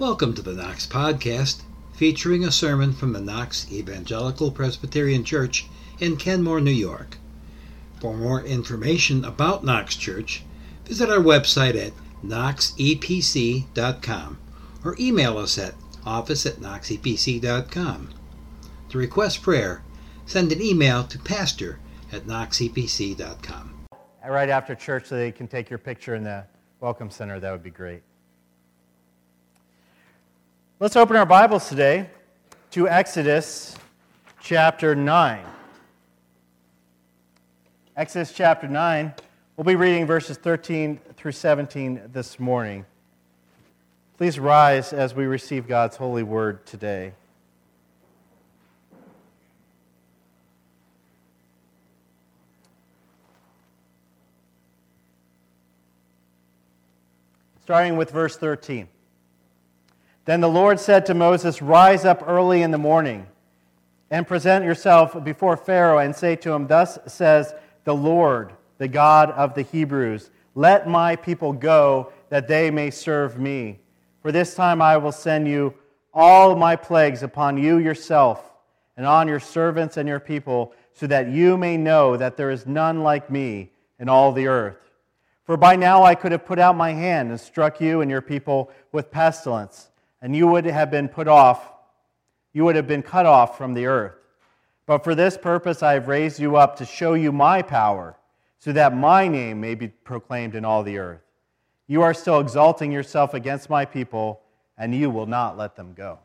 Welcome to the Knox Podcast, featuring a sermon from the Knox Evangelical Presbyterian Church in Kenmore, New York. For more information about Knox Church, visit our website at knoxepc.com or email us at office at knoxepc.com. To request prayer, send an email to pastor at knoxepc.com. Right after church, so they can take your picture in the Welcome Center. That would be great. Let's open our Bibles today to Exodus chapter 9. Exodus chapter 9. We'll be reading verses 13 through 17 this morning. Please rise as we receive God's holy word today. Starting with verse 13. Then the Lord said to Moses, Rise up early in the morning and present yourself before Pharaoh and say to him, Thus says the Lord, the God of the Hebrews, Let my people go that they may serve me. For this time I will send you all my plagues upon you yourself and on your servants and your people, so that you may know that there is none like me in all the earth. For by now I could have put out my hand and struck you and your people with pestilence and you would have been put off, you would have been cut off from the earth. But for this purpose I have raised you up to show you my power, so that my name may be proclaimed in all the earth. You are still exalting yourself against my people, and you will not let them go.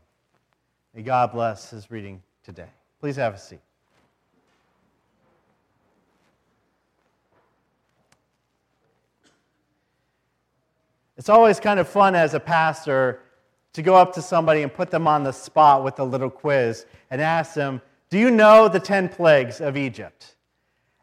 May God bless his reading today. Please have a seat. It's always kind of fun as a pastor to go up to somebody and put them on the spot with a little quiz and ask them, Do you know the 10 plagues of Egypt?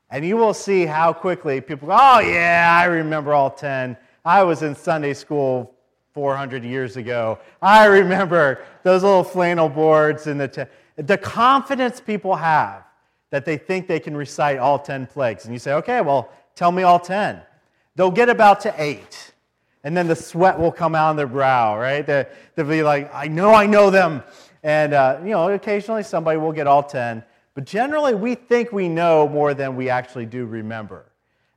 And you will see how quickly people go, Oh, yeah, I remember all 10. I was in Sunday school 400 years ago. I remember those little flannel boards and the, ten. the confidence people have that they think they can recite all 10 plagues. And you say, Okay, well, tell me all 10. They'll get about to eight and then the sweat will come out on their brow, right? They, will be like, I know I know them. And, uh, you know, occasionally somebody will get all 10. But generally, we think we know more than we actually do remember.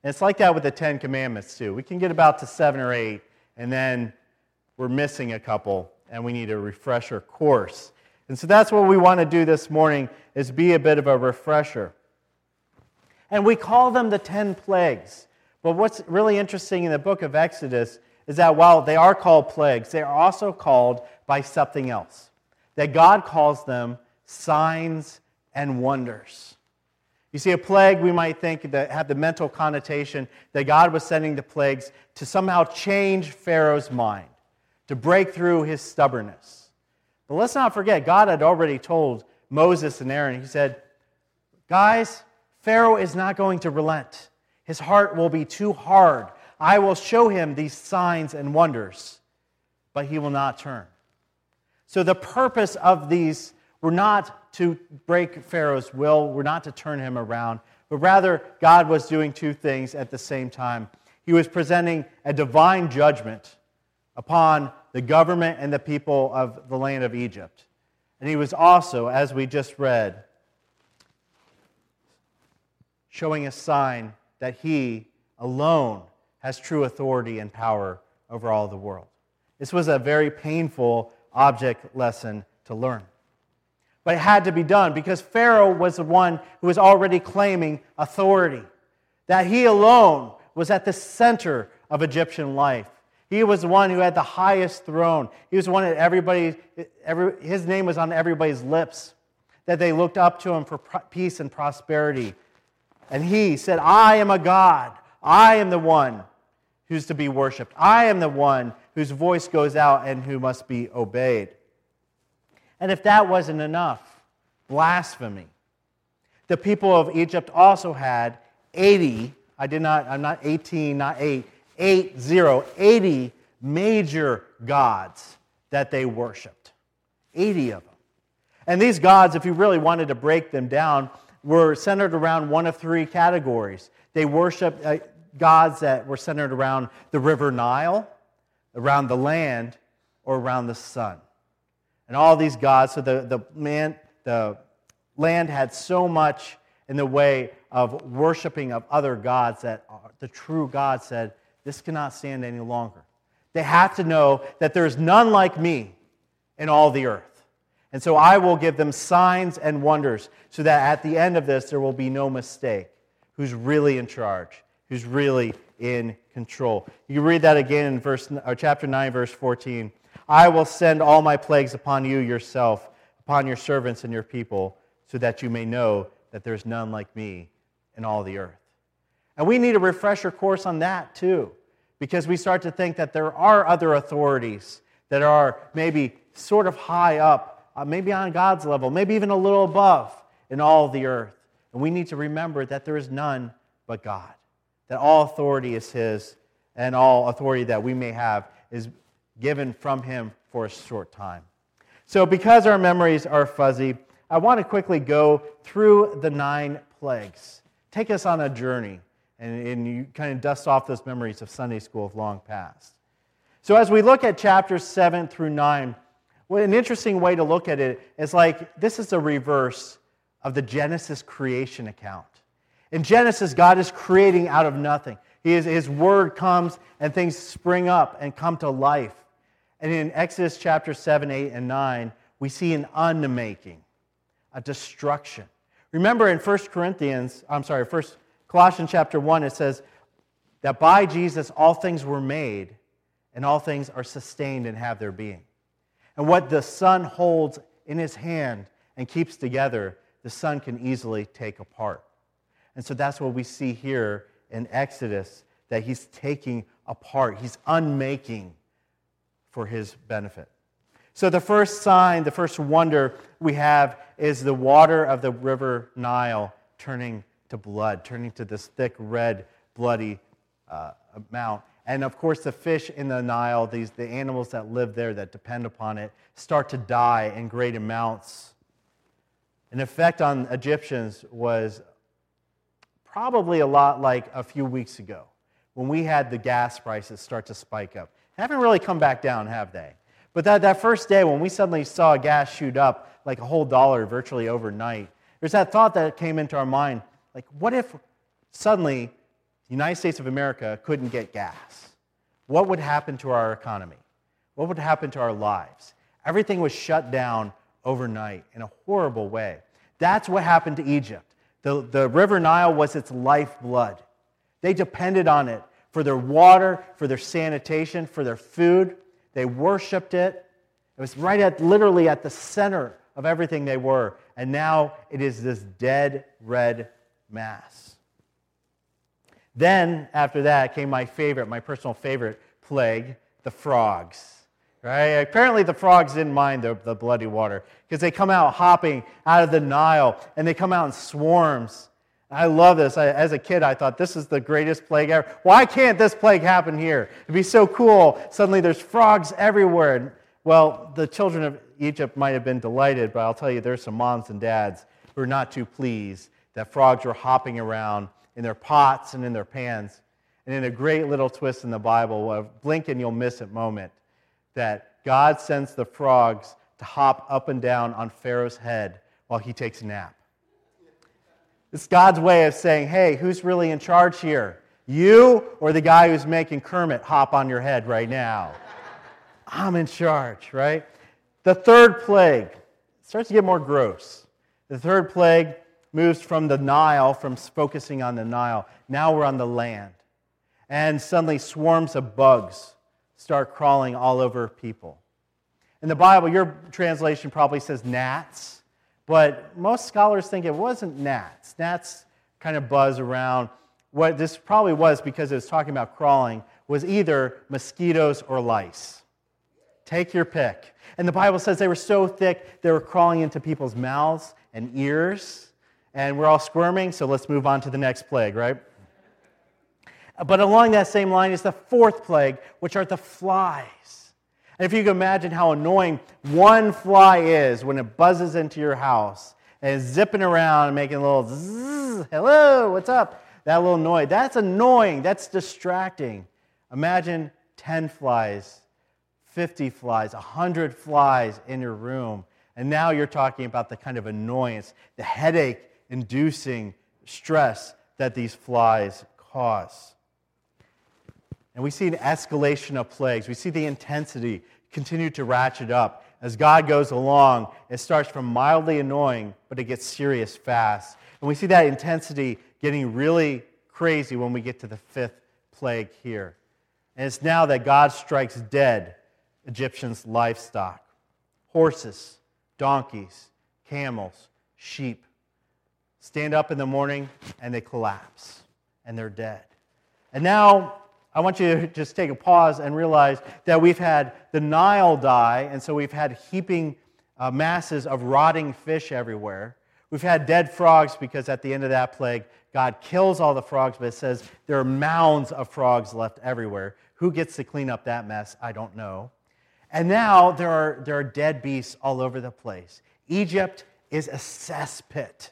And it's like that with the Ten Commandments, too. We can get about to seven or eight, and then we're missing a couple, and we need a refresher course. And so that's what we want to do this morning is be a bit of a refresher. And we call them the 10 plagues. But what's really interesting in the book of Exodus is that while they are called plagues, they are also called by something else. That God calls them signs and wonders. You see, a plague, we might think that have the mental connotation that God was sending the plagues to somehow change Pharaoh's mind, to break through his stubbornness. But let's not forget, God had already told Moses and Aaron, He said, Guys, Pharaoh is not going to relent. His heart will be too hard I will show him these signs and wonders, but he will not turn. So, the purpose of these were not to break Pharaoh's will, were not to turn him around, but rather God was doing two things at the same time. He was presenting a divine judgment upon the government and the people of the land of Egypt. And he was also, as we just read, showing a sign that he alone has true authority and power over all the world. This was a very painful object lesson to learn. But it had to be done because Pharaoh was the one who was already claiming authority, that he alone was at the center of Egyptian life. He was the one who had the highest throne. He was the one that everybody, every, his name was on everybody's lips, that they looked up to him for peace and prosperity. And he said, I am a God. I am the one who's to be worshiped. I am the one whose voice goes out and who must be obeyed. And if that wasn't enough, blasphemy. The people of Egypt also had 80, I did not, I'm not 18, not 8, 8, 0, 80 major gods that they worshiped. 80 of them. And these gods, if you really wanted to break them down, were centered around one of three categories. They worshiped, uh, gods that were centered around the river Nile, around the land, or around the sun. And all these gods, so the, the, man, the land had so much in the way of worshiping of other gods that the true God said, This cannot stand any longer. They have to know that there is none like me in all the earth. And so I will give them signs and wonders so that at the end of this, there will be no mistake who's really in charge, who's really in control. You read that again in verse, or chapter 9, verse 14. I will send all my plagues upon you yourself, upon your servants and your people, so that you may know that there's none like me in all the earth. And we need a refresher course on that too, because we start to think that there are other authorities that are maybe sort of high up, uh, maybe on God's level, maybe even a little above in all the earth. And we need to remember that there is none but God, that all authority is His, and all authority that we may have is given from Him for a short time. So, because our memories are fuzzy, I want to quickly go through the nine plagues. Take us on a journey, and, and you kind of dust off those memories of Sunday school of long past. So, as we look at chapters 7 through 9, well, an interesting way to look at it is like this is a reverse of the Genesis creation account. In Genesis, God is creating out of nothing. He is, his word comes and things spring up and come to life. And in Exodus chapter 7, 8, and 9, we see an unmaking a destruction. Remember in 1 Corinthians, I'm sorry, 1 Colossians chapter 1, it says that by Jesus all things were made and all things are sustained and have their being. And what the Son holds in his hand and keeps together, the Son can easily take apart. And so that's what we see here in Exodus that he's taking apart, he's unmaking for his benefit. So, the first sign, the first wonder we have is the water of the river Nile turning to blood, turning to this thick, red, bloody uh, amount. And of course, the fish in the Nile, these, the animals that live there that depend upon it, start to die in great amounts. An effect on Egyptians was probably a lot like a few weeks ago when we had the gas prices start to spike up. They haven't really come back down, have they? But that, that first day when we suddenly saw gas shoot up like a whole dollar virtually overnight, there's that thought that came into our mind like, what if suddenly the United States of America couldn't get gas? What would happen to our economy? What would happen to our lives? Everything was shut down overnight in a horrible way. That's what happened to Egypt. The, the River Nile was its lifeblood. They depended on it for their water, for their sanitation, for their food. They worshiped it. It was right at literally at the center of everything they were. And now it is this dead red mass. Then, after that, came my favorite, my personal favorite plague the frogs. Right? Apparently, the frogs didn't mind the, the bloody water because they come out hopping out of the Nile and they come out in swarms. I love this. I, as a kid, I thought this is the greatest plague ever. Why can't this plague happen here? It'd be so cool. Suddenly there's frogs everywhere. Well, the children of Egypt might have been delighted, but I'll tell you, there's some moms and dads who are not too pleased that frogs were hopping around in their pots and in their pans. And in a great little twist in the Bible, a blink and you'll miss it moment, that God sends the frogs to hop up and down on Pharaoh's head while he takes a nap. It's God's way of saying, hey, who's really in charge here? You or the guy who's making Kermit hop on your head right now? I'm in charge, right? The third plague starts to get more gross. The third plague moves from the Nile, from focusing on the Nile. Now we're on the land. And suddenly swarms of bugs start crawling all over people. In the Bible, your translation probably says gnats. But most scholars think it wasn't gnats. Gnats kind of buzz around. What this probably was because it was talking about crawling was either mosquitoes or lice. Take your pick. And the Bible says they were so thick they were crawling into people's mouths and ears. And we're all squirming, so let's move on to the next plague, right? But along that same line is the fourth plague, which are the flies. And if you can imagine how annoying one fly is when it buzzes into your house and is zipping around and making a little zzz, hello, what's up? That little noise. That's annoying. That's distracting. Imagine 10 flies 50 flies, 100 flies in your room. And now you're talking about the kind of annoyance, the headache inducing stress that these flies cause. And we see an escalation of plagues. We see the intensity continue to ratchet up. As God goes along, it starts from mildly annoying, but it gets serious fast. And we see that intensity getting really crazy when we get to the fifth plague here. And it's now that God strikes dead Egyptians' livestock horses, donkeys, camels, sheep. Stand up in the morning and they collapse and they're dead. And now I want you to just take a pause and realize that we've had the Nile die, and so we've had heaping uh, masses of rotting fish everywhere. We've had dead frogs because at the end of that plague, God kills all the frogs, but it says there are mounds of frogs left everywhere. Who gets to clean up that mess? I don't know. And now there are, there are dead beasts all over the place. Egypt is a cesspit,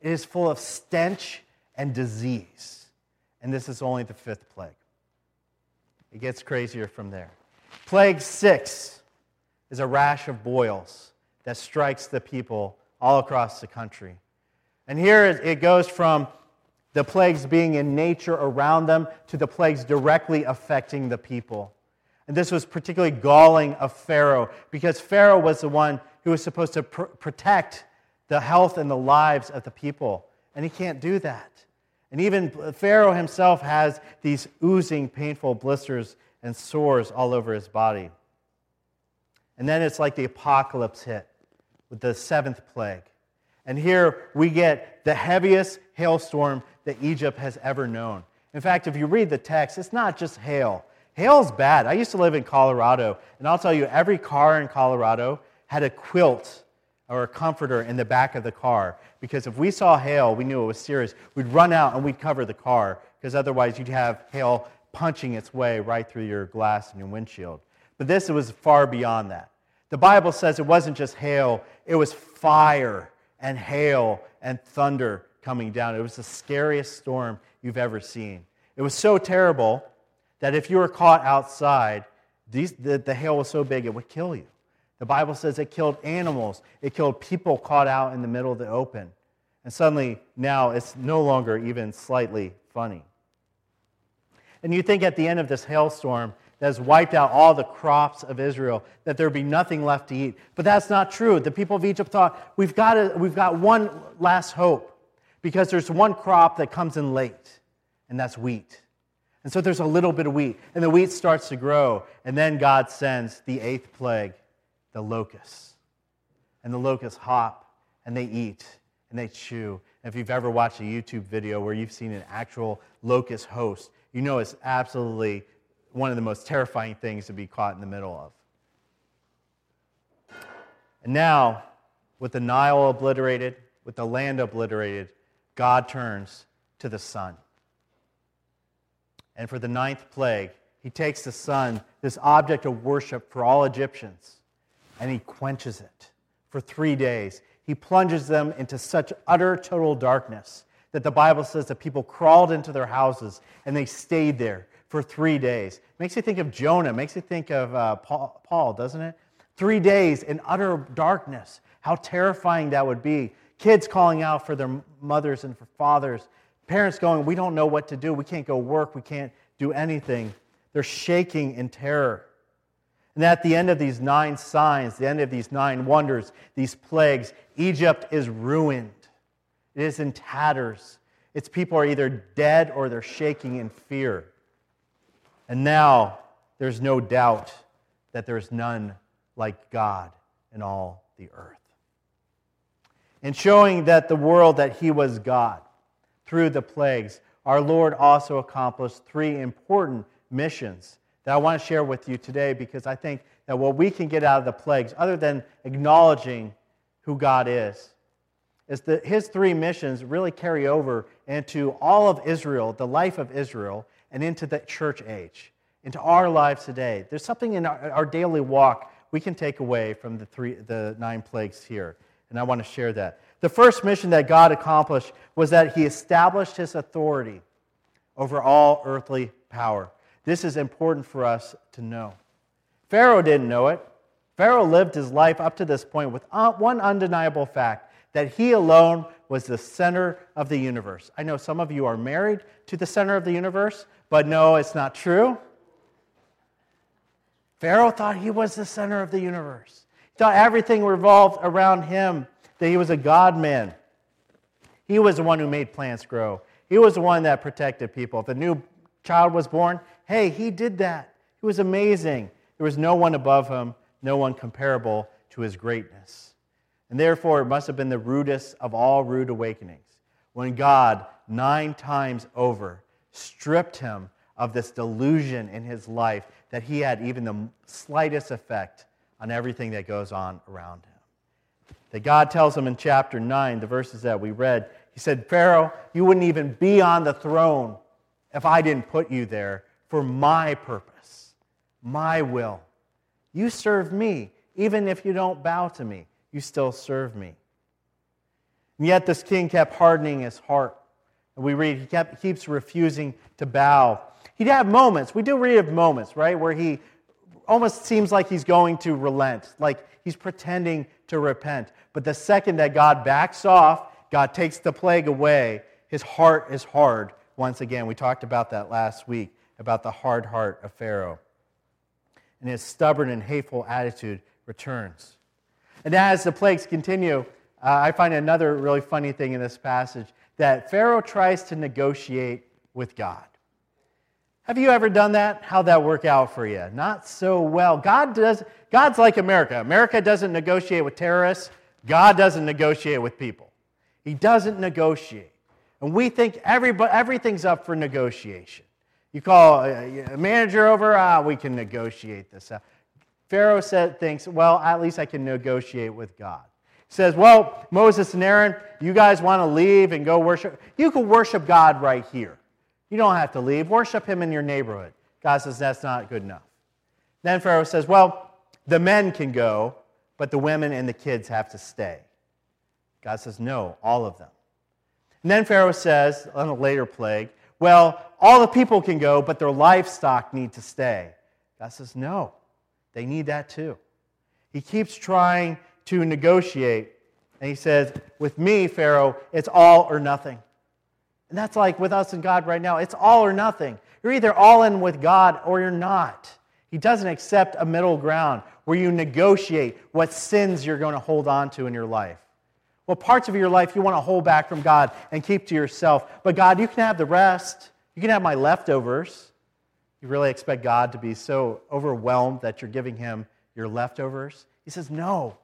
it is full of stench and disease. And this is only the fifth plague. It gets crazier from there. Plague six is a rash of boils that strikes the people all across the country. And here it goes from the plagues being in nature around them to the plagues directly affecting the people. And this was particularly galling of Pharaoh because Pharaoh was the one who was supposed to pr- protect the health and the lives of the people. And he can't do that. And even Pharaoh himself has these oozing, painful blisters and sores all over his body. And then it's like the apocalypse hit with the seventh plague. And here we get the heaviest hailstorm that Egypt has ever known. In fact, if you read the text, it's not just hail. Hail's bad. I used to live in Colorado, and I'll tell you, every car in Colorado had a quilt or a comforter in the back of the car because if we saw hail, we knew it was serious. We'd run out and we'd cover the car because otherwise you'd have hail punching its way right through your glass and your windshield. But this was far beyond that. The Bible says it wasn't just hail, it was fire and hail and thunder coming down. It was the scariest storm you've ever seen. It was so terrible that if you were caught outside, these, the, the hail was so big it would kill you. The Bible says it killed animals, it killed people caught out in the middle of the open. And suddenly, now it's no longer even slightly funny. And you think at the end of this hailstorm that has wiped out all the crops of Israel, that there'd be nothing left to eat. But that's not true. The people of Egypt thought, we've got, we've got one last hope because there's one crop that comes in late, and that's wheat. And so there's a little bit of wheat, and the wheat starts to grow, and then God sends the eighth plague the locusts. And the locusts hop and they eat and they chew. And if you've ever watched a YouTube video where you've seen an actual locust host, you know it's absolutely one of the most terrifying things to be caught in the middle of. And now, with the Nile obliterated, with the land obliterated, God turns to the sun. And for the ninth plague, he takes the sun, this object of worship for all Egyptians, and he quenches it for three days. He plunges them into such utter total darkness that the Bible says that people crawled into their houses and they stayed there for three days. Makes you think of Jonah, makes you think of uh, Paul, Paul, doesn't it? Three days in utter darkness. How terrifying that would be. Kids calling out for their mothers and for fathers. Parents going, We don't know what to do. We can't go work. We can't do anything. They're shaking in terror. And at the end of these nine signs, the end of these nine wonders, these plagues, Egypt is ruined. It is in tatters. Its people are either dead or they're shaking in fear. And now there's no doubt that there's none like God in all the earth. In showing that the world that he was God through the plagues, our Lord also accomplished three important missions that I want to share with you today because I think that what we can get out of the plagues, other than acknowledging who God is, is that his three missions really carry over into all of Israel, the life of Israel, and into the church age, into our lives today. There's something in our, our daily walk we can take away from the, three, the nine plagues here, and I want to share that. The first mission that God accomplished was that he established his authority over all earthly power. This is important for us to know. Pharaoh didn't know it. Pharaoh lived his life up to this point with uh, one undeniable fact that he alone was the center of the universe. I know some of you are married to the center of the universe, but no, it's not true. Pharaoh thought he was the center of the universe. He thought everything revolved around him, that he was a God man. He was the one who made plants grow. He was the one that protected people. If a new child was born, hey, he did that. He was amazing. There was no one above him, no one comparable to his greatness. And therefore, it must have been the rudest of all rude awakenings when God, nine times over, stripped him of this delusion in his life that he had even the slightest effect on everything that goes on around him. That God tells him in chapter 9, the verses that we read, he said, Pharaoh, you wouldn't even be on the throne if I didn't put you there for my purpose, my will. You serve me. Even if you don't bow to me, you still serve me. And yet this king kept hardening his heart. And we read he kept, keeps refusing to bow. He'd have moments. We do read of moments, right, where he almost seems like he's going to relent, like he's pretending to repent. But the second that God backs off, God takes the plague away, his heart is hard once again. We talked about that last week, about the hard heart of Pharaoh. And his stubborn and hateful attitude returns. And as the plagues continue, uh, I find another really funny thing in this passage that Pharaoh tries to negotiate with God. Have you ever done that? How'd that work out for you? Not so well. God does, God's like America. America doesn't negotiate with terrorists. God doesn't negotiate with people. He doesn't negotiate. And we think everything's up for negotiation. You call a manager over, ah, we can negotiate this. Pharaoh said, thinks, well, at least I can negotiate with God. He says, well, Moses and Aaron, you guys want to leave and go worship? You can worship God right here. You don't have to leave. Worship him in your neighborhood. God says, that's not good enough. Then Pharaoh says, well, the men can go, but the women and the kids have to stay. God says, no, all of them. And then Pharaoh says, on a later plague, well, all the people can go, but their livestock need to stay. God says, no, they need that too. He keeps trying to negotiate, and he says, with me, Pharaoh, it's all or nothing. And that's like with us and God right now. It's all or nothing. You're either all in with God or you're not. He doesn't accept a middle ground where you negotiate what sins you're going to hold on to in your life. What parts of your life you want to hold back from God and keep to yourself. But God, you can have the rest. You can have my leftovers. You really expect God to be so overwhelmed that you're giving him your leftovers? He says, no,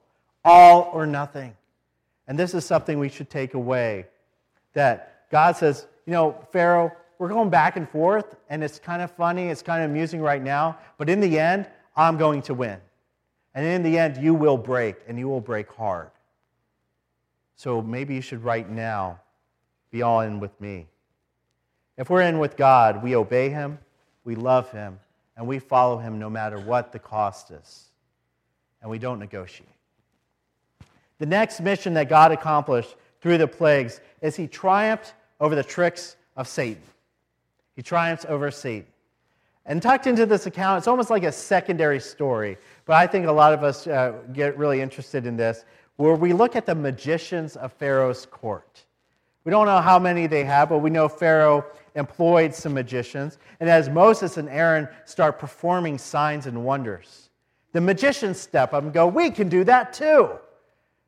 all or nothing. And this is something we should take away that God says, you know, Pharaoh, we're going back and forth, and it's kind of funny, it's kind of amusing right now, but in the end, I'm going to win. And in the end, you will break, and you will break hard. So maybe you should right now be all in with me. If we're in with God, we obey Him, we love Him, and we follow Him no matter what the cost is. And we don't negotiate. The next mission that God accomplished through the plagues is He triumphed over the tricks of Satan. He triumphs over Satan. And tucked into this account, it's almost like a secondary story, but I think a lot of us uh, get really interested in this, where we look at the magicians of Pharaoh's court. We don't know how many they have, but we know Pharaoh employed some magicians. And as Moses and Aaron start performing signs and wonders, the magicians step up and go, We can do that too.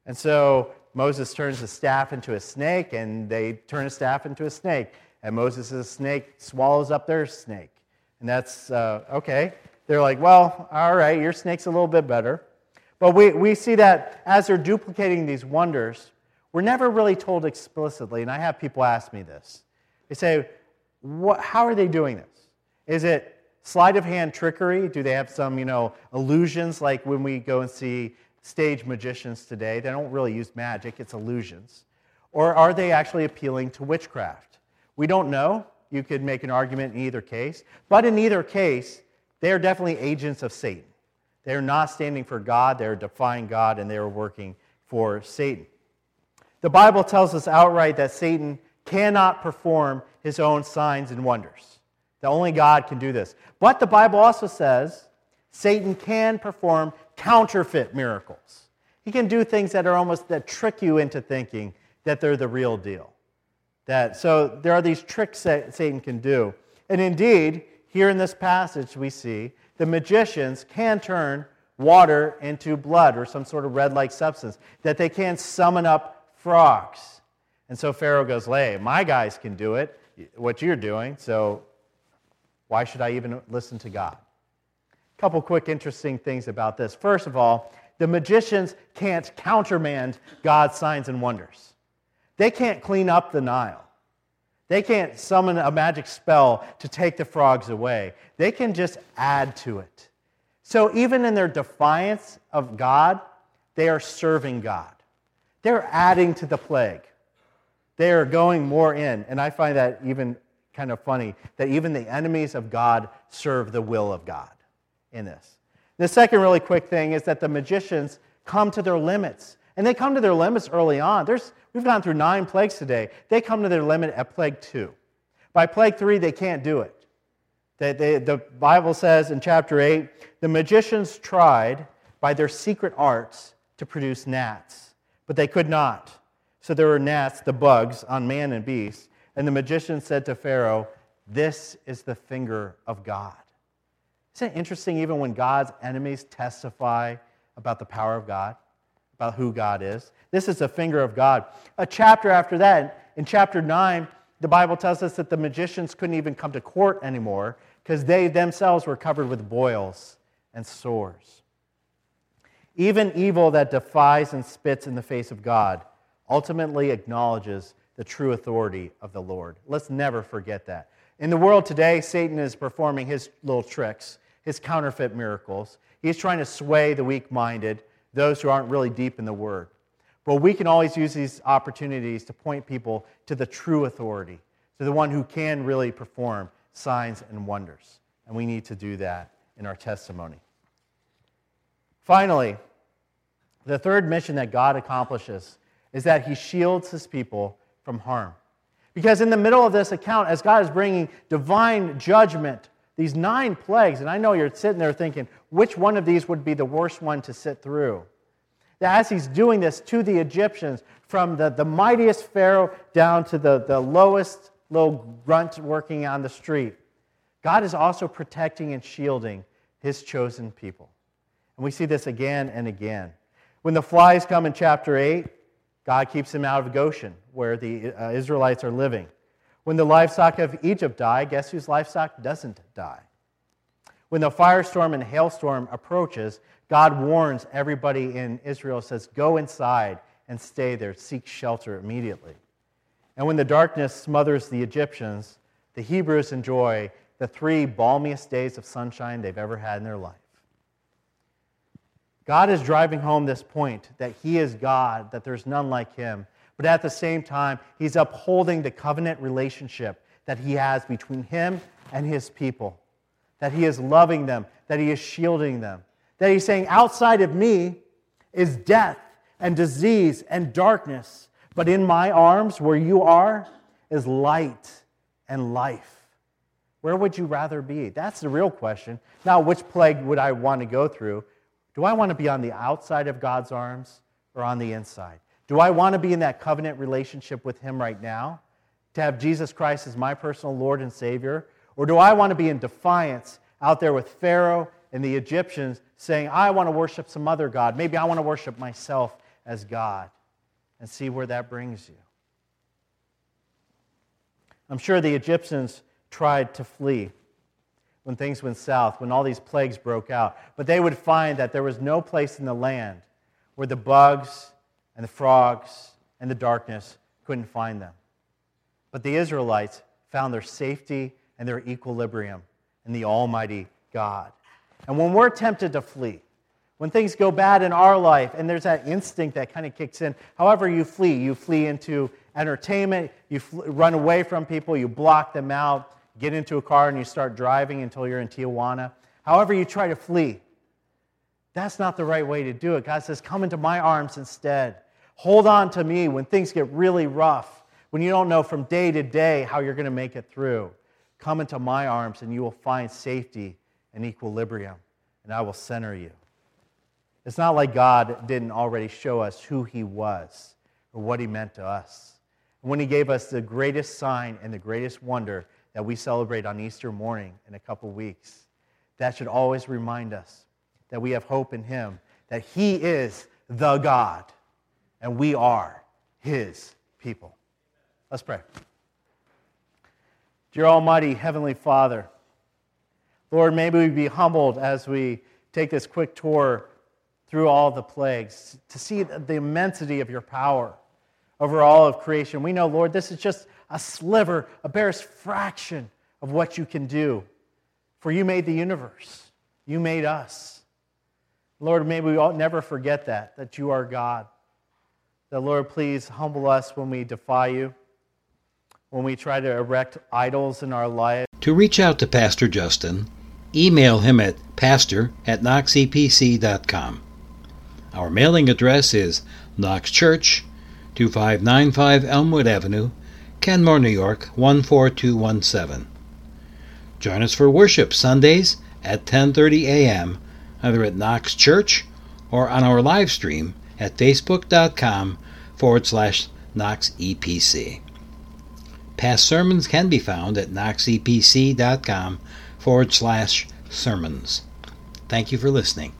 And so Moses turns the staff into a snake, and they turn a staff into a snake. And Moses' snake swallows up their snake. And that's uh, okay. They're like, well, all right, your snake's a little bit better. But we, we see that as they're duplicating these wonders, we're never really told explicitly. And I have people ask me this. They say, what, how are they doing this? Is it sleight of hand trickery? Do they have some, you know, illusions like when we go and see stage magicians today. They don't really use magic, it's illusions. Or are they actually appealing to witchcraft? We don't know. You could make an argument in either case. But in either case, they are definitely agents of Satan. They are not standing for God, they're defying God, and they are working for Satan. The Bible tells us outright that Satan cannot perform his own signs and wonders. That only God can do this. But the Bible also says Satan can perform counterfeit miracles. He can do things that are almost that trick you into thinking that they're the real deal. That so there are these tricks that Satan can do. And indeed, here in this passage we see the magicians can turn water into blood or some sort of red-like substance. That they can summon up frogs. And so Pharaoh goes, "Hey, my guys can do it. What you're doing, so why should I even listen to God?" A couple quick interesting things about this. First of all, the magicians can't countermand God's signs and wonders. They can't clean up the Nile. They can't summon a magic spell to take the frogs away. They can just add to it. So even in their defiance of God, they are serving God. They're adding to the plague. They are going more in. And I find that even kind of funny that even the enemies of God serve the will of God in this. The second really quick thing is that the magicians come to their limits. And they come to their limits early on. There's, we've gone through nine plagues today. They come to their limit at plague two. By plague three, they can't do it. They, they, the Bible says in chapter 8 the magicians tried by their secret arts to produce gnats, but they could not. So there were gnats, the bugs, on man and beast. And the magician said to Pharaoh, This is the finger of God. Isn't it interesting, even when God's enemies testify about the power of God, about who God is? This is the finger of God. A chapter after that, in chapter 9, the Bible tells us that the magicians couldn't even come to court anymore because they themselves were covered with boils and sores. Even evil that defies and spits in the face of God ultimately acknowledges the true authority of the Lord. Let's never forget that. In the world today, Satan is performing his little tricks his counterfeit miracles. He's trying to sway the weak minded, those who aren't really deep in the Word. But we can always use these opportunities to point people to the true authority, to the one who can really perform signs and wonders. And we need to do that in our testimony. Finally, the third mission that God accomplishes is that he shields his people from harm. Because in the middle of this account, as God is bringing divine judgment these nine plagues, and I know you're sitting there thinking, which one of these would be the worst one to sit through? As he's doing this to the Egyptians, from the, the mightiest Pharaoh down to the, the lowest little grunt working on the street, God is also protecting and shielding his chosen people. And we see this again and again. When the flies come in chapter 8, God keeps them out of Goshen, where the uh, Israelites are living. When the livestock of Egypt die, guess whose livestock doesn't die? When the firestorm and hailstorm approaches, God warns everybody in Israel, says, Go inside and stay there, seek shelter immediately. And when the darkness smothers the Egyptians, the Hebrews enjoy the three balmiest days of sunshine they've ever had in their life. God is driving home this point that He is God, that there's none like Him, but at the same time, he's upholding the covenant relationship that he has between him and his people. That he is loving them, that he is shielding them. That he's saying, outside of me is death and disease and darkness, but in my arms, where you are, is light and life. Where would you rather be? That's the real question. Now, which plague would I want to go through? Do I want to be on the outside of God's arms or on the inside? Do I want to be in that covenant relationship with Him right now? To have Jesus Christ as my personal Lord and Savior? Or do I want to be in defiance out there with Pharaoh and the Egyptians saying, I want to worship some other God? Maybe I want to worship myself as God and see where that brings you. I'm sure the Egyptians tried to flee when things went south, when all these plagues broke out. But they would find that there was no place in the land where the bugs and the frogs and the darkness couldn't find them. But the Israelites found their safety and their equilibrium in the Almighty God. And when we're tempted to flee, when things go bad in our life and there's that instinct that kind of kicks in, however you flee, you flee into entertainment, you fl- run away from people, you block them out, get into a car and you start driving until you're in Tijuana. However, you try to flee, that's not the right way to do it. God says, Come into my arms instead. Hold on to me when things get really rough, when you don't know from day to day how you're going to make it through. Come into my arms and you will find safety and equilibrium. and I will center you. It's not like God didn't already show us who He was or what He meant to us. And when He gave us the greatest sign and the greatest wonder that we celebrate on Easter morning in a couple weeks, that should always remind us that we have hope in Him, that He is the God, and we are His people. Let's pray. Dear Almighty Heavenly Father, Lord, may we be humbled as we take this quick tour through all the plagues to see the immensity of your power over all of creation. We know, Lord, this is just a sliver, a barest fraction of what you can do. For you made the universe, you made us. Lord, may we all never forget that, that you are God. That, Lord, please humble us when we defy you, when we try to erect idols in our life. To reach out to Pastor Justin, email him at pastor at knoxepc.com. Our mailing address is Knox Church, 2595 Elmwood Avenue, Kenmore, New York 14217. Join us for worship Sundays at 10:30 a.m. either at Knox Church or on our live stream at facebook.com forward slash KnoxEPC. Past sermons can be found at knoxepc.com forward slash sermons. Thank you for listening.